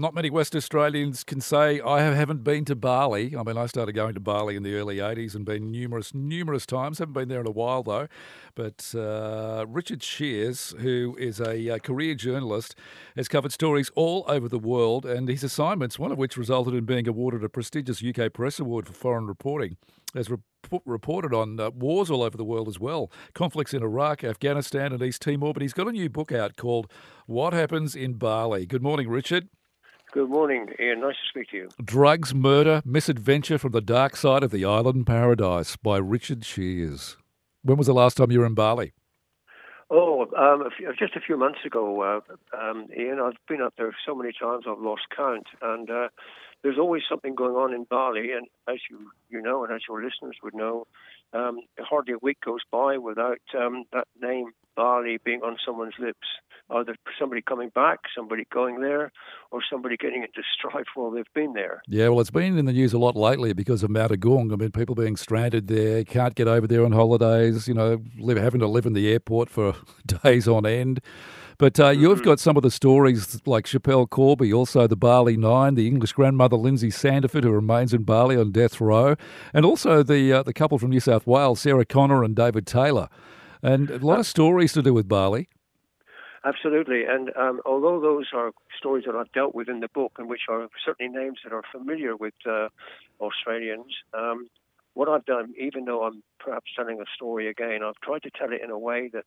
Not many West Australians can say I haven't been to Bali. I mean, I started going to Bali in the early 80s and been numerous, numerous times. Haven't been there in a while, though. But uh, Richard Shears, who is a uh, career journalist, has covered stories all over the world, and his assignments, one of which resulted in being awarded a prestigious UK Press Award for foreign reporting, has re- reported on uh, wars all over the world as well, conflicts in Iraq, Afghanistan, and East Timor. But he's got a new book out called What Happens in Bali. Good morning, Richard. Good morning, Ian. Nice to speak to you. Drugs, Murder, Misadventure from the Dark Side of the Island Paradise by Richard Shears. When was the last time you were in Bali? Oh, um, a few, just a few months ago, uh, um, Ian. I've been up there so many times I've lost count, and uh, there's always something going on in Bali. And as you you know, and as your listeners would know, um, hardly a week goes by without um, that name Bali being on someone's lips. Either somebody coming back, somebody going there, or somebody getting into strife while they've been there. Yeah, well, it's been in the news a lot lately because of Mount Agung. I mean, people being stranded there, can't get over there on holidays, you know, live, having to live in the airport for days on end. But uh, mm-hmm. you've got some of the stories like Schapelle Corby, also the Bali Nine, the English grandmother Lindsay Sandiford, who remains in Bali on death row, and also the uh, the couple from New South Wales, Sarah Connor and David Taylor. And a lot of stories to do with Bali. Absolutely. And um, although those are stories that I've dealt with in the book, and which are certainly names that are familiar with uh, Australians, um, what I've done, even though I'm perhaps telling a story again, I've tried to tell it in a way that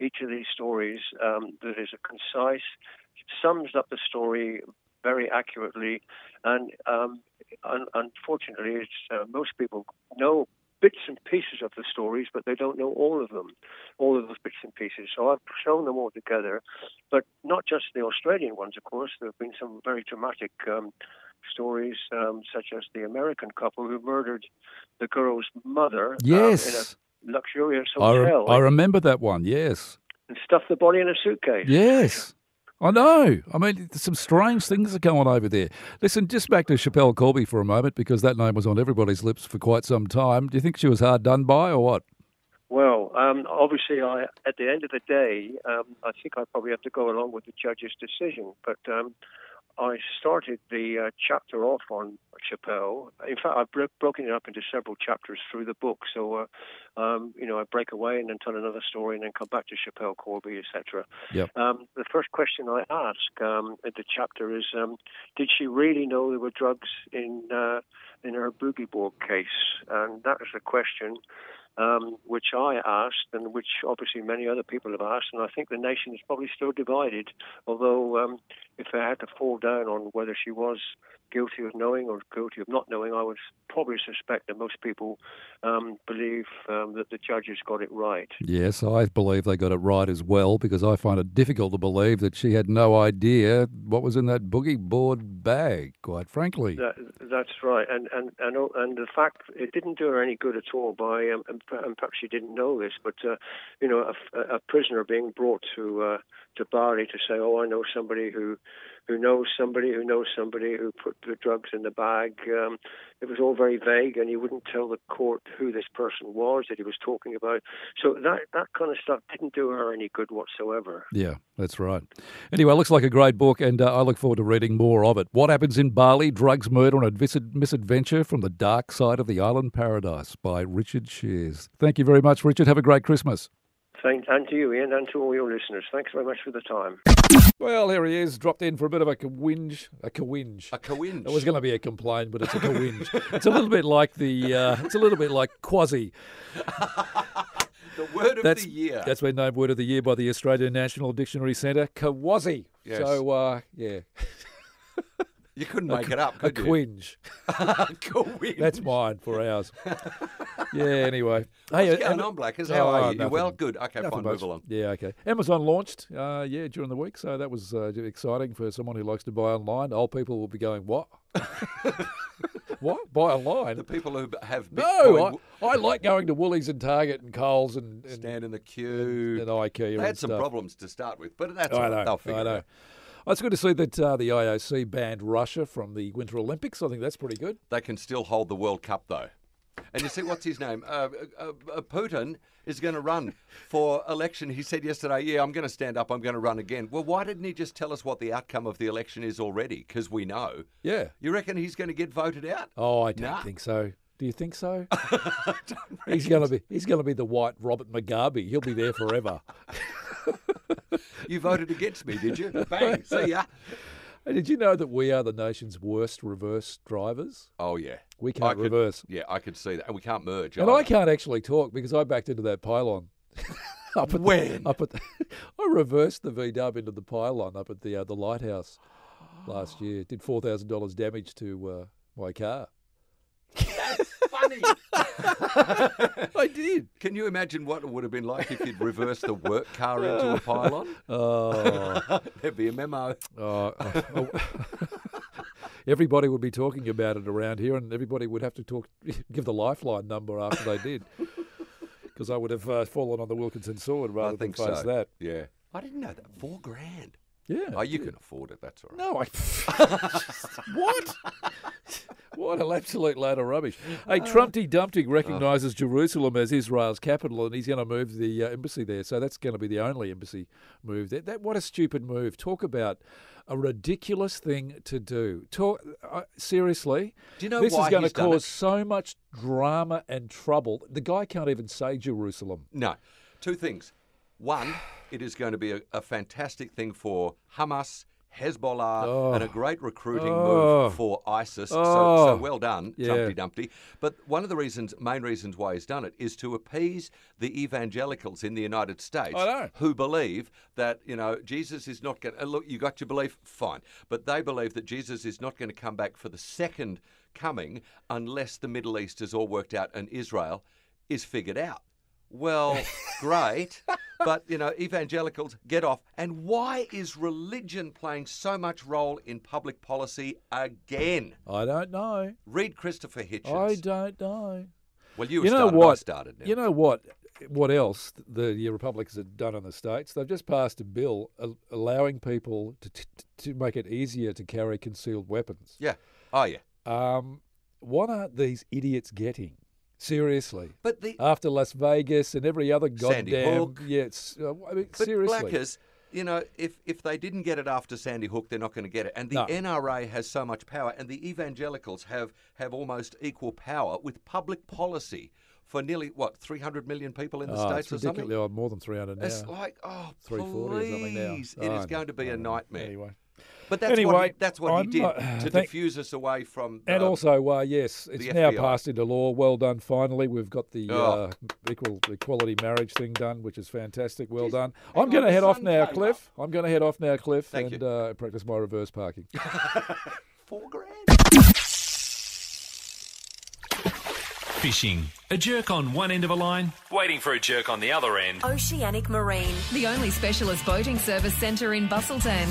each of these stories um, that is a concise, sums up the story very accurately, and um, un- unfortunately, uh, most people know bits and pieces of the stories, but they don't know all of them, all of those bits and pieces. So I've shown them all together, but not just the Australian ones, of course. There have been some very dramatic um, stories, um, such as the American couple who murdered the girl's mother. Yes. Um, in a luxurious hotel. I, re- I remember that one, yes. And stuffed the body in a suitcase. Yes. I know. I mean, some strange things are going on over there. Listen, just back to Schapelle Corby for a moment, because that name was on everybody's lips for quite some time. Do you think she was hard done by, or what? Well, um, obviously, I at the end of the day, um, I think I probably have to go along with the judge's decision. But um, I started the uh, chapter off on Schapelle. In fact, I've bro- broken it up into several chapters through the book. So, uh, um, you know, I break away and then tell another story and then come back to Schapelle, Corby, etc. Yep. Um, the first question I ask um, at the chapter is, um, did she really know there were drugs in uh, in her boogie board case? And that is a question um, which I asked and which obviously many other people have asked. And I think the nation is probably still divided, although um, if I had to fall down on whether she was guilty of knowing or guilty of not knowing, I would probably suspect that most people um, believe um, that the judges got it right. Yes, I believe they got it right as well because I find it difficult to believe that she had no idea what was in that boogie board bag. Quite frankly, that, that's right, and and and and the fact it didn't do her any good at all. By um, and perhaps she didn't know this, but uh, you know, a, a, prisoner being brought to uh, to Bali to say, "Oh, I know somebody who." who knows somebody who knows somebody who put the drugs in the bag. Um, it was all very vague, and he wouldn't tell the court who this person was that he was talking about. So that that kind of stuff didn't do her any good whatsoever. Yeah, that's right. Anyway, it looks like a great book, and uh, I look forward to reading more of it. What happens in Bali? Drugs, murder, and a misadventure from the dark side of the island paradise by Richard Shears. Thank you very much, Richard. Have a great Christmas. Thank, and to you, Ian, and to all your listeners. Thanks very much for the time. Well, here he is, dropped in for a bit of a kawinge. A kawinge. A kawinge. It was going to be a complaint, but it's a kawinge. it's a little bit like the. Uh, it's a little bit like quasi. the word of that's, the year. That's been named word of the year by the Australian National Dictionary Centre. Kwaussie. Yes. So, uh, yeah. You couldn't make a, it up, could a you? Quinge. a quinge. That's mine for ours. yeah, anyway. What's hey, going on, Blackers? How oh, are you? Nothing, well? Good. Okay, fine, much. move along. Yeah, okay. Amazon launched, uh, yeah, during the week, so that was uh, exciting for someone who likes to buy online. Old people will be going, what? what? Buy online? The people who have no, I, I, like going to Woolies and Target and Coles and, and stand in the queue and, and IKEA. They had some stuff. problems to start with, but that's I know, right. They'll figure I know. it out. Oh, it's good to see that uh, the IOC banned Russia from the Winter Olympics. I think that's pretty good. They can still hold the World Cup, though. And you see, what's his name? Uh, uh, uh, Putin is going to run for election. He said yesterday, "Yeah, I'm going to stand up. I'm going to run again." Well, why didn't he just tell us what the outcome of the election is already? Because we know. Yeah. You reckon he's going to get voted out? Oh, I don't Nah. think so. Do you think so? he's going to be he's going to be the white Robert Mugabe. He'll be there forever. You voted against me, did you? Bang. See ya. Hey, did you know that we are the nation's worst reverse drivers? Oh yeah. We can't could- reverse. Yeah, I could see that, and we can't merge. And either. I can't actually talk because I backed into that pylon. up at When? The, up at the, I reversed the V Dub into the pylon up at the uh, the lighthouse last year. Did four thousand dollars damage to uh, my car. funny. I did. Can you imagine what it would have been like if you'd reversed the work car into a pylon? Oh, There'd be a memo. oh, oh. everybody would be talking about it around here, and everybody would have to talk, give the lifeline number after they did, because I would have uh, fallen on the Wilkinson sword rather I than face so. that. Yeah. I didn't know that. Four grand. Yeah. Oh, you can afford it. That's all right. No, I. what? What an absolute load of rubbish. Hey, Trumpty Dumpty recognises Jerusalem as Israel's capital, and he's going to move the uh, embassy there. So that's going to be the only embassy move there. That what a stupid move! Talk about a ridiculous thing to do. Talk uh, seriously. Do you know this why is going to he's done cause it? so much drama and trouble. The guy can't even say Jerusalem. No. Two things. One, it is going to be a, a fantastic thing for Hamas, Hezbollah, and a oh. great recruiting Oh. move for ISIS. So, Oh. so well done, Yeah. Dumpty Dumpty. But one of the reasons, main reasons why he's done it is to appease the evangelicals in the United States who believe that, you know, Jesus is not going to, look, you got your belief, fine. But they believe that Jesus is not going to come back for the second coming unless the Middle East is all worked out and Israel is figured out. Well, great, but you know, evangelicals get off. And why is religion playing so much role in public policy again? I don't know. Read Christopher Hitchens. I don't know. well, you, you know started, I what? started now. You know what? What else the Republicans have done in the states? They've just passed a bill allowing people to, to to make it easier to carry concealed weapons. yeah. Oh, yeah. Um, what aren't these idiots getting? Seriously, But the after Las Vegas and every other Sandy goddamn Hook. yeah, it's, uh, I mean, but seriously, Blackers, you know, if if they didn't get it after Sandy Hook, they're not going to get it. And the No. NRA has so much power, and the evangelicals have have almost equal power with public policy for nearly what 300 million people in the oh, states it's or something. Oh, more than three hundred now. It's like, oh, 340 or something now. please. It Oh, is going to be a nightmare. Anyway. But that's what he, Anyway, that's what I'm he did not- to thank- diffuse us away from. And uh, also, uh, yes, it's now passed into law. Well done. Finally, we've got the Oh. uh, equal equality marriage thing done, which is fantastic. Well Jeez, done. I'm going to head off now, came Cliff. I'm going to head off now, Cliff, Thank and uh, practice my reverse parking. four grand. Fishing. A jerk on one end of a line, waiting for a jerk on the other end. Oceanic Marine, the only specialist boating service centre in Busselton.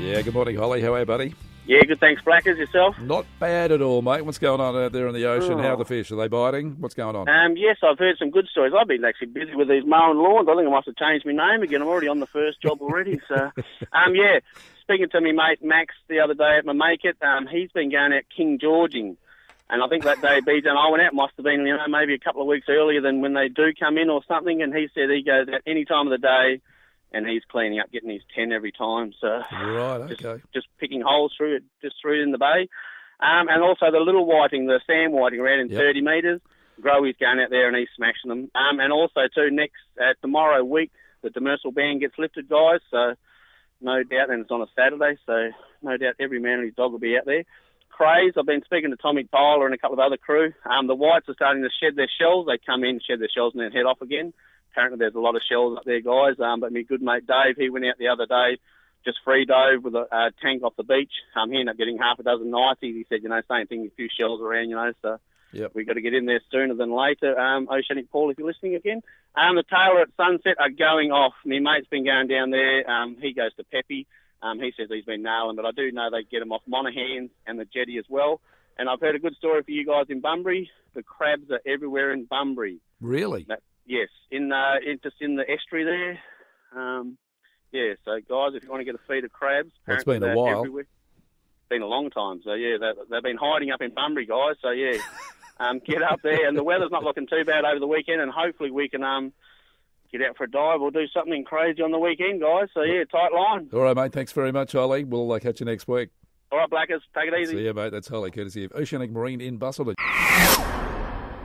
Yeah. Good morning, Holly. How are you, buddy? Yeah, good. Thanks, Blackers. Yourself? Not bad at all, mate. What's going on out there in the ocean? How are Oh. the fish? Are they biting? What's going on? Um, yes, I've heard some good stories. I've been actually busy with these mowing lawns. I think I must have changed my name again. I'm already on the first job already. So, um, yeah, speaking to me mate Max the other day at my Make It, um, he's been going out King Georging. And I think that day BJ and I went out must have been, you know, maybe a couple of weeks earlier than when they do come in or something. And he said he goes out any time of the day and he's cleaning up, getting his 10 every time. So, Right. just, Okay. just picking holes through it, just through in the bay. Um, and also the little whiting, the Sam whiting around in Yep. 30 metres. Growy's going out there and he's smashing them. Um, and also too next uh, tomorrow week the demersal ban gets lifted, guys. So no doubt, and it's on a Saturday, so no doubt every man and his dog will be out there. Crays, I've been speaking to Tommy Tyler and a couple of other crew. Um, the whites are starting to shed their shells. They come in, shed their shells, and then head off again. Apparently, there's a lot of shells up there, guys. Um, but my good mate Dave, he went out the other day, just free dove with a uh, tank off the beach. Um, he ended up getting half a dozen niceties. He said, you know, same thing, a few shells around, you know. So Yep. we got to get in there sooner than later. Um, Oceanic Paul, if you're listening again. Um, the tailor at Sunset are going off. My mate's been going down there. Um, he goes to Peppy. Um, he says he's been nailing, but I do know they get him off Monaghan's and the jetty as well. And I've heard a good story for you guys in Bunbury. The crabs are everywhere in Bunbury. Really? That, yes, in, uh, in just in the estuary there. Um, yeah, so guys, if you want to get a feed of crabs, Well, it's been a while. Everywhere. It's been a long time, so yeah, they, they've been hiding up in Bunbury, guys. So yeah, um, get up there. And the weather's not looking too bad over the weekend, and hopefully we can um, get out for a dive or do something crazy on the weekend, guys. So yeah, tight line. All right, mate. Thanks very much, Ollie. We'll uh, catch you next week. All right, Blackers, take it easy. See you, mate. That's Ollie, courtesy of Oceanic Marine in Busselton.